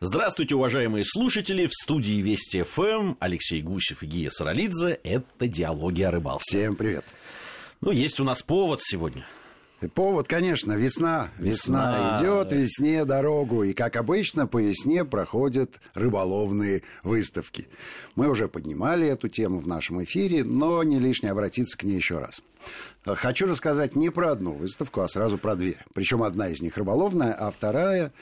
Здравствуйте, уважаемые слушатели. В студии Вести ФМ Алексей Гусев и Гия Саралидзе. Это «Диалоги о рыбалке». Всем привет. Ну, есть у нас повод сегодня. Повод, конечно, весна. Весна, весна идет, весне дорогу. И, как обычно, по весне проходят рыболовные выставки. Мы уже поднимали эту тему в нашем эфире, но не лишне обратиться к ней еще раз. Хочу рассказать не про одну выставку, а сразу про две. Причем одна из них рыболовная, а вторая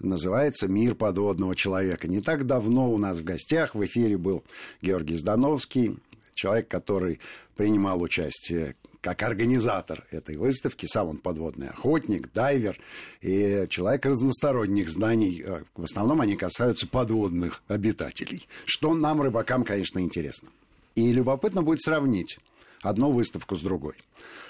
называется «Мир подводного человека». Не так давно у нас в гостях в эфире был Георгий Здановский, человек, который принимал участие как организатор этой выставки. Сам он подводный охотник, дайвер и человек разносторонних знаний. Э, в основном они касаются подводных обитателей, что нам, рыбакам, конечно, интересно. И любопытно будет сравнить одну выставку с другой.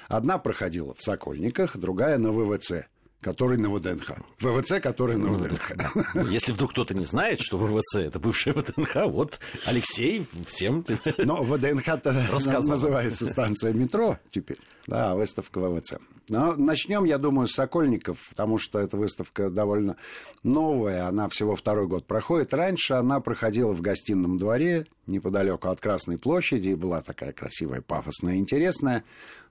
Одна проходила в Сокольниках, другая на ВВЦ который на ВДНХ. ВВЦ, который на ВДНХ. Ну, если вдруг кто-то не знает, что ВВЦ это бывшая ВДНХ, вот Алексей всем Но ВДНХ-то называется станция метро теперь. Да, выставка ВВЦ. Но начнем, я думаю, с Сокольников, потому что эта выставка довольно новая, она всего второй год проходит. Раньше она проходила в гостином дворе, неподалеку от Красной площади, и была такая красивая, пафосная, интересная,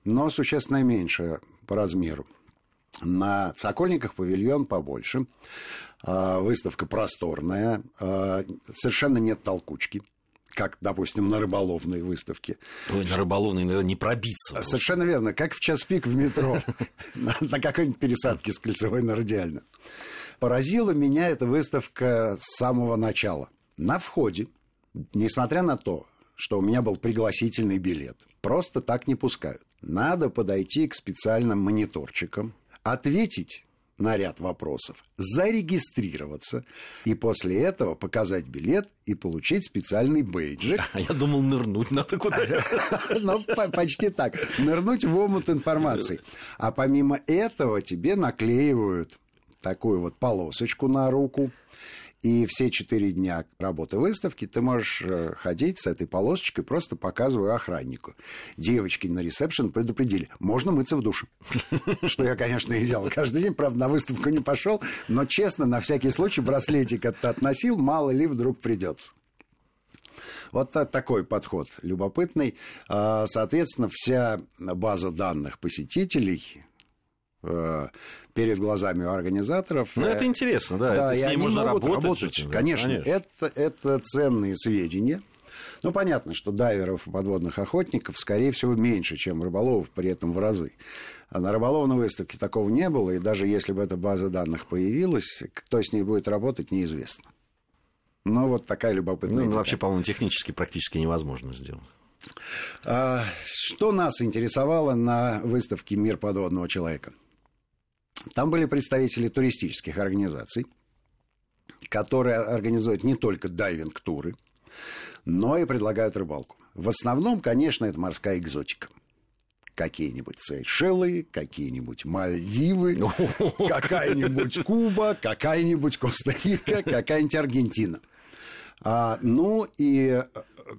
но существенно меньше по размеру. На Сокольниках павильон побольше, а, выставка просторная, а, совершенно нет толкучки как, допустим, на рыболовной выставке. Ой, на рыболовной, наверное, не пробиться. Совершенно верно, как в час пик в метро, на какой-нибудь пересадке с кольцевой на радиально. Поразила меня эта выставка с самого начала. На входе, несмотря на то, что у меня был пригласительный билет, просто так не пускают. Надо подойти к специальным мониторчикам, ответить на ряд вопросов, зарегистрироваться и после этого показать билет и получить специальный бейджик. А я думал, нырнуть надо куда-то. Ну, почти так. Нырнуть в омут информации. А помимо этого тебе наклеивают такую вот полосочку на руку и все четыре дня работы выставки ты можешь э, ходить с этой полосочкой, просто показывая охраннику. Девочки на ресепшн предупредили, можно мыться в душе. Что я, конечно, и делал каждый день, правда, на выставку не пошел, но честно, на всякий случай браслетик относил, мало ли вдруг придется. Вот такой подход любопытный. А, соответственно, вся база данных посетителей перед глазами у организаторов. Ну, это интересно, да. да это, с ней можно работать. работать конечно, конечно. Это, это ценные сведения. Ну, понятно, что дайверов и подводных охотников, скорее всего, меньше, чем рыболовов, при этом в разы. А на рыболовной выставке такого не было, и даже если бы эта база данных появилась, кто с ней будет работать, неизвестно. Но вот такая любопытная Ну, вообще, по-моему, технически практически невозможно сделать. А, что нас интересовало на выставке «Мир подводного человека»? Там были представители туристических организаций, которые организуют не только дайвинг-туры, но и предлагают рыбалку. В основном, конечно, это морская экзотика. Какие-нибудь Сейшелы, какие-нибудь Мальдивы, какая-нибудь Куба, какая-нибудь Коста-Рика, какая-нибудь Аргентина. А, ну и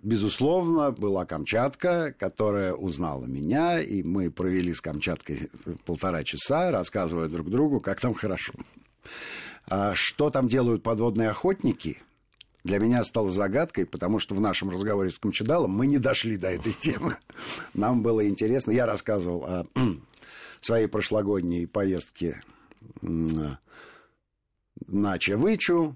безусловно, была Камчатка, которая узнала меня, и мы провели с Камчаткой полтора часа, рассказывая друг другу, как там хорошо. А что там делают подводные охотники, для меня стало загадкой, потому что в нашем разговоре с Камчадалом мы не дошли до этой темы. Нам было интересно. Я рассказывал о своей прошлогодней поездке на Чевычу, а,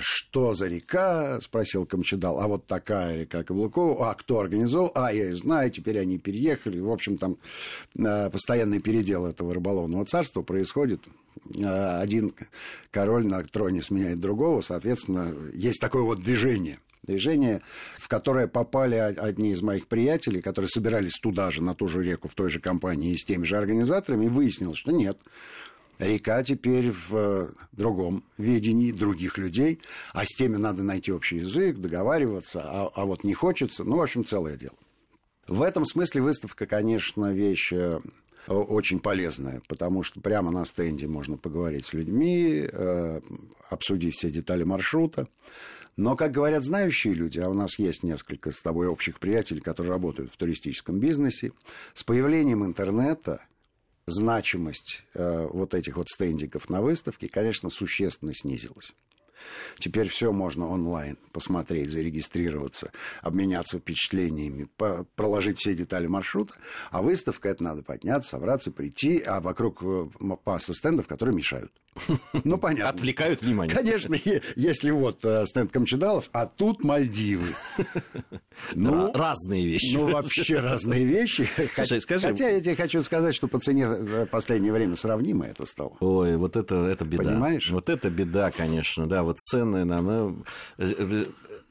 что за река, спросил Камчедал, а вот такая река Каблукова, а кто организовал, а я и знаю, теперь они переехали, в общем, там а, постоянный передел этого рыболовного царства происходит, а, один король на троне сменяет другого, соответственно, есть такое вот движение, движение, в которое попали одни из моих приятелей, которые собирались туда же, на ту же реку, в той же компании и с теми же организаторами, и выяснилось, что нет, Река теперь в э, другом видении других людей, а с теми надо найти общий язык, договариваться, а, а вот не хочется, ну, в общем, целое дело. В этом смысле выставка, конечно, вещь э, очень полезная, потому что прямо на стенде можно поговорить с людьми, э, обсудить все детали маршрута. Но, как говорят знающие люди, а у нас есть несколько с тобой общих приятелей, которые работают в туристическом бизнесе, с появлением интернета – значимость э, вот этих вот стендиков на выставке, конечно, существенно снизилась. теперь все можно онлайн посмотреть, зарегистрироваться, обменяться впечатлениями, проложить все детали маршрута. А выставка это надо подняться, собраться, прийти, а вокруг э, масса стендов, которые мешают. Ну, понятно. Отвлекают внимание. Конечно, если вот э, стенд Камчедалов, а тут Мальдивы. Ну, разные вещи. Ну, вообще разные вещи. Слушай, скажи... Хотя я тебе хочу сказать, что по цене в последнее время сравнимо это стало. Ой, вот это, это беда. Понимаешь? Вот это беда, конечно, да, вот цены нам...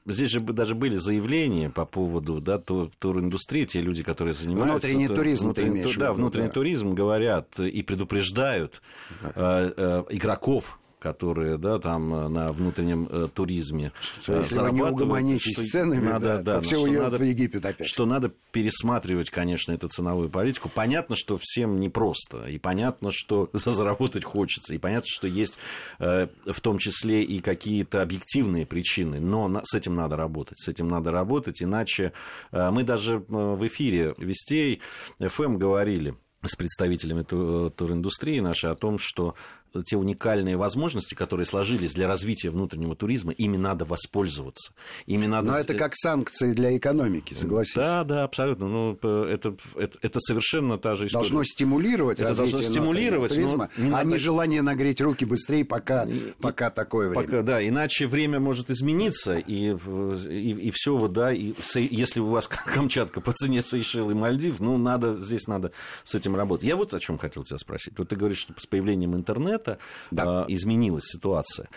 Здесь же даже были заявления по поводу да, туриндустрии, те люди, которые занимаются... Внутренний туризм внутренний, ты имеешь Да, внутренний да. туризм говорят и предупреждают да. э, э, игроков которые, да, там э, на внутреннем э, туризме что, если зарабатывают. Что с ценами, надо, да, да, то все что надо, в Египет опять. Что надо пересматривать, конечно, эту ценовую политику. Понятно, что всем непросто, и понятно, что заработать хочется, и понятно, что есть э, в том числе и какие-то объективные причины, но с этим надо работать, с этим надо работать, иначе мы даже в эфире Вестей ФМ говорили, с представителями туриндустрии нашей о том, что те уникальные возможности, которые сложились для развития внутреннего туризма, ими надо воспользоваться. Ими надо... Но это как санкции для экономики, согласись. Да, да, абсолютно. Ну, это, это, это совершенно та же история. Должно стимулировать это развитие должно стимулировать, туризма, не а надо... не желание нагреть руки быстрее, пока, и, пока такое время. Пока, да, иначе время может измениться, и, и, и все, вот, да, и если у вас Камчатка по цене Сейшел и Мальдив, ну, надо, здесь надо с этим работать. Я вот о чем хотел тебя спросить. Вот ты говоришь, что с появлением интернета это да. изменилась ситуация.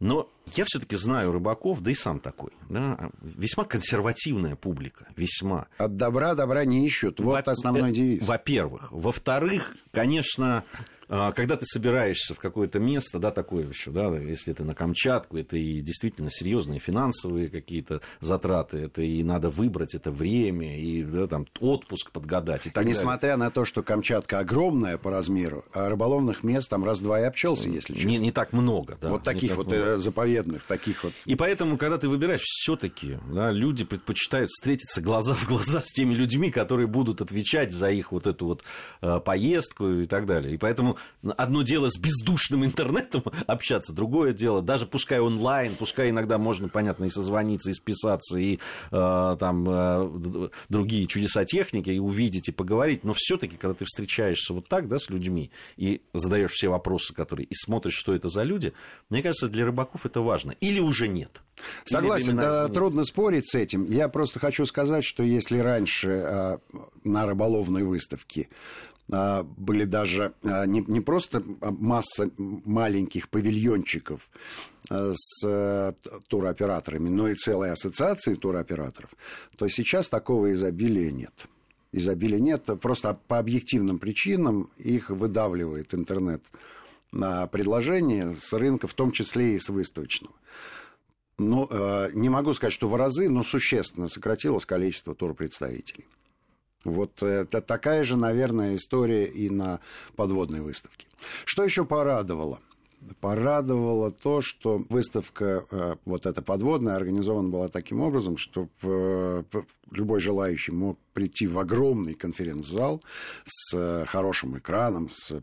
Но я все-таки знаю рыбаков, да и сам такой. Да, весьма консервативная публика, весьма. От добра добра не ищут. Вот Во- основной девиз. Во-первых. Во-вторых, конечно, а, когда ты собираешься в какое-то место, да, такое еще, да, если это на Камчатку, это и действительно серьезные финансовые какие-то затраты, это и надо выбрать это время, и да, там отпуск подгадать и так Несмотря далее. на то, что Камчатка огромная по размеру, а рыболовных мест там раз-два и обчелся, если честно. Не, не так много, да. Вот таких вот много. Э, заповедных, таких вот. И поэтому, когда ты выбираешь, все-таки да, люди предпочитают встретиться глаза в глаза с теми людьми, которые будут отвечать за их вот эту вот э, поездку и так далее. И поэтому одно дело с бездушным интернетом общаться, другое дело, даже пускай онлайн, пускай иногда можно, понятно, и созвониться, и списаться, и э, там э, другие чудеса техники, и увидеть, и поговорить, но все-таки, когда ты встречаешься вот так, да, с людьми, и задаешь все вопросы, которые, и смотришь, что это за люди, мне кажется, для рыбаков это важно. Или уже нет. Согласен, да, трудно спорить с этим. Я просто хочу сказать, что если раньше э, на рыболовной выставке а, были даже а, не, не просто масса маленьких павильончиков а, с э, туроператорами, но и целые ассоциации туроператоров, то сейчас такого изобилия нет. Изобилия нет, просто по объективным причинам их выдавливает интернет на предложение с рынка, в том числе и с выставочного. Ну, не могу сказать, что в разы, но существенно сократилось количество турпредставителей. Вот это такая же, наверное, история и на подводной выставке. Что еще порадовало? Порадовало то, что выставка э, вот эта подводная организована была таким образом, что э, любой желающий мог прийти в огромный конференц-зал с э, хорошим экраном, с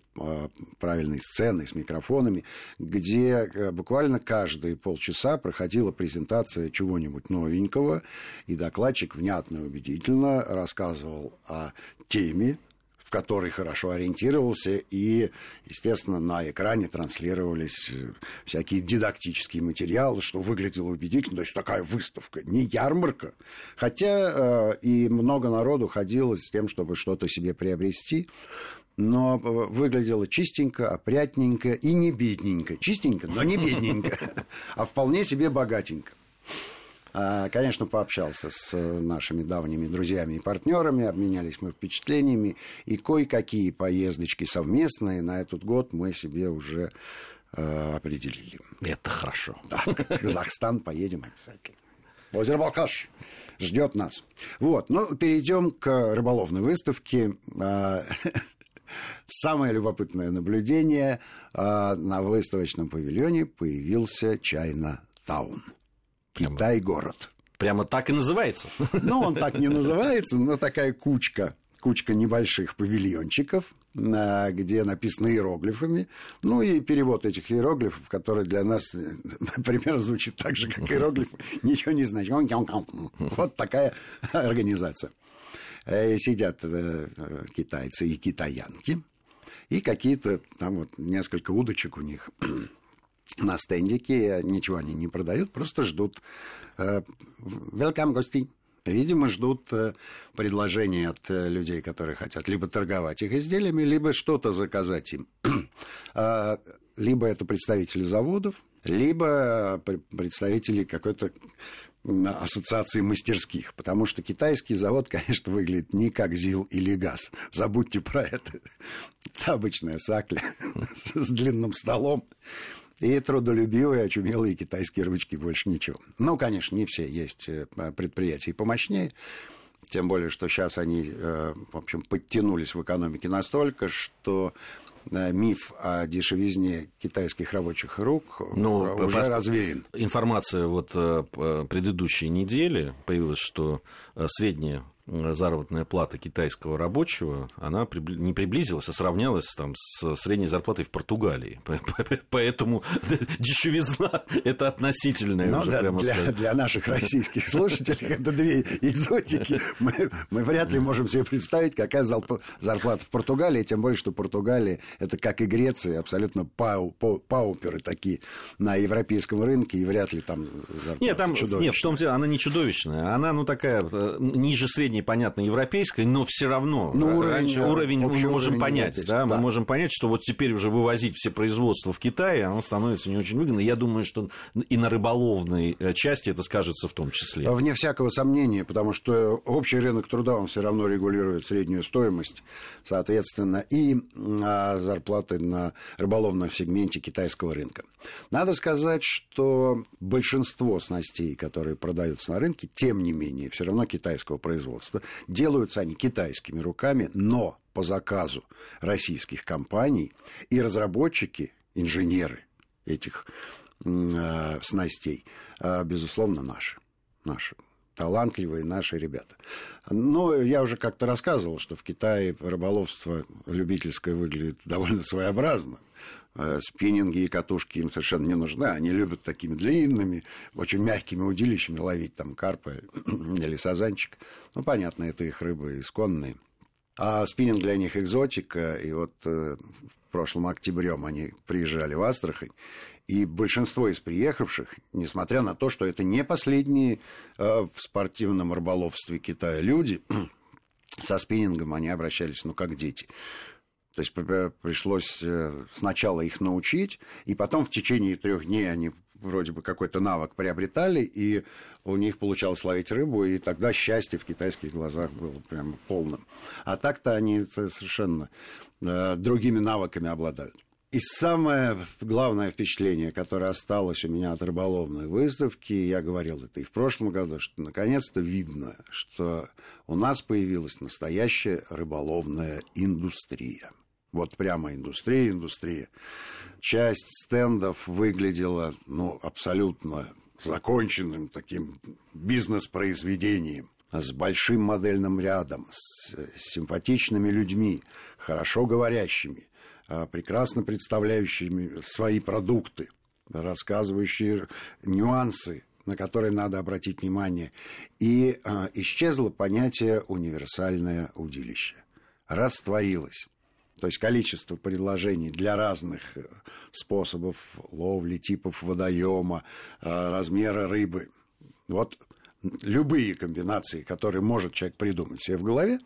правильной сценой, с микрофонами, где буквально каждые полчаса проходила презентация чего-нибудь новенького, и докладчик внятно и убедительно рассказывал о теме, в который хорошо ориентировался, и, естественно, на экране транслировались э, всякие дидактические материалы, что выглядело убедительно, то есть такая выставка, не ярмарка. Хотя э, и много народу ходило с тем, чтобы что-то себе приобрести, но э, выглядело чистенько, опрятненько и не бедненько. Чистенько, но не бедненько, а вполне себе богатенько. А, конечно, пообщался с э, нашими давними друзьями и партнерами, обменялись мы впечатлениями, и кое-какие поездочки совместные на этот год мы себе уже э, определили. Это хорошо. Да, Казахстан поедем обязательно. Озеро Балкаш ждет нас. Вот, ну, перейдем к рыболовной выставке. А, самое любопытное наблюдение а, на выставочном павильоне появился Чайна Таун. Китай-город. Прямо так и называется. Ну, он так не называется, но такая кучка, кучка небольших павильончиков, где написано иероглифами. Ну и перевод этих иероглифов, который для нас, например, звучит так же, как иероглиф, ничего не значит. Вот такая организация. Э, сидят э, китайцы и китаянки, и какие-то там вот несколько удочек у них на стендике, ничего они не продают, просто ждут welcome гостей. Видимо, ждут э, предложений от э, людей, которые хотят либо торговать их изделиями, либо что-то заказать им. А, либо это представители заводов, либо представители какой-то ассоциации мастерских, потому что китайский завод, конечно, выглядит не как ЗИЛ или ГАЗ. Забудьте про это. Это обычная сакля с длинным столом и трудолюбивые, очумелые китайские ручки, больше ничего. Ну, конечно, не все есть э, предприятия помощнее, тем более, что сейчас они, э, в общем, подтянулись в экономике настолько, что э, миф о дешевизне китайских рабочих рук ну, уже развеян. Информация вот предыдущей недели появилась, что средняя заработная плата китайского рабочего, она не приблизилась, а сравнялась там, с средней зарплатой в Португалии. Поэтому дешевизна – это относительное ну, да, для, для наших российских слушателей это две экзотики. Мы, мы вряд ли можем себе представить, какая зарплата в Португалии, тем более, что Португалия – это, как и Греция, абсолютно пау, пауперы такие на европейском рынке, и вряд ли там зарплата нет, там, Нет, в том деле, она не чудовищная. Она, ну, такая, э, ниже средней менее понятно европейской, но все равно ну, уровень, раньше, уровень мы можем уровень понять, да, да, мы можем понять, что вот теперь уже вывозить все производства в Китай, оно становится не очень выгодно. Я думаю, что и на рыболовной э, части это скажется в том числе. Вне всякого сомнения, потому что общий рынок труда, он все равно регулирует среднюю стоимость, соответственно, и а, зарплаты на рыболовном сегменте китайского рынка. Надо сказать, что большинство снастей, которые продаются на рынке, тем не менее, все равно китайского производства производства. Делаются они китайскими руками, но по заказу российских компаний и разработчики, инженеры этих э, снастей, э, безусловно, наши. наши талантливые наши ребята. Но я уже как-то рассказывал, что в Китае рыболовство любительское выглядит довольно своеобразно. Э, спиннинги и катушки им совершенно не нужны. Они любят такими длинными, очень мягкими удилищами ловить там карпа или сазанчик. Ну, понятно, это их рыбы исконные. А спиннинг для них экзотика. И вот э, прошлом октябрем они приезжали в Астрахань. И большинство из приехавших, несмотря на то, что это не последние э, в спортивном рыболовстве Китая люди, со спиннингом они обращались, ну, как дети. То есть пришлось э, сначала их научить, и потом в течение трех дней они вроде бы какой-то навык приобретали, и у них получалось ловить рыбу, и тогда счастье в китайских глазах было прям полным. А так-то они совершенно э, другими навыками обладают. И самое главное впечатление, которое осталось у меня от рыболовной выставки, я говорил это и в прошлом году, что наконец-то видно, что у нас появилась настоящая рыболовная индустрия. Вот прямо индустрия, индустрия. Часть стендов выглядела ну, абсолютно законченным таким бизнес-произведением с большим модельным рядом, с симпатичными людьми, хорошо говорящими, а, прекрасно представляющими свои продукты, рассказывающие нюансы на которые надо обратить внимание. И а, исчезло понятие универсальное удилище. Растворилось. То есть количество предложений для разных э, способов ловли, типов водоема, э, размера рыбы. Вот любые комбинации, которые может человек придумать себе в голове,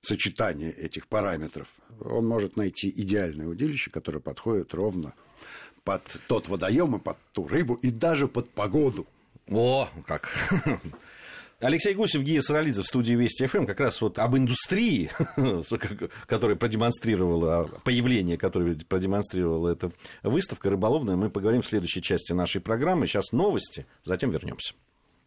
сочетание этих параметров, он может найти идеальное удилище, которое подходит ровно под тот водоем и под ту рыбу, и даже под погоду. О, как! Алексей Гусев, Гия Саралидзе в студии Вести ФМ как раз вот об индустрии, которая продемонстрировала, появление, которое продемонстрировала эта выставка рыболовная, мы поговорим в следующей части нашей программы. Сейчас новости, затем вернемся.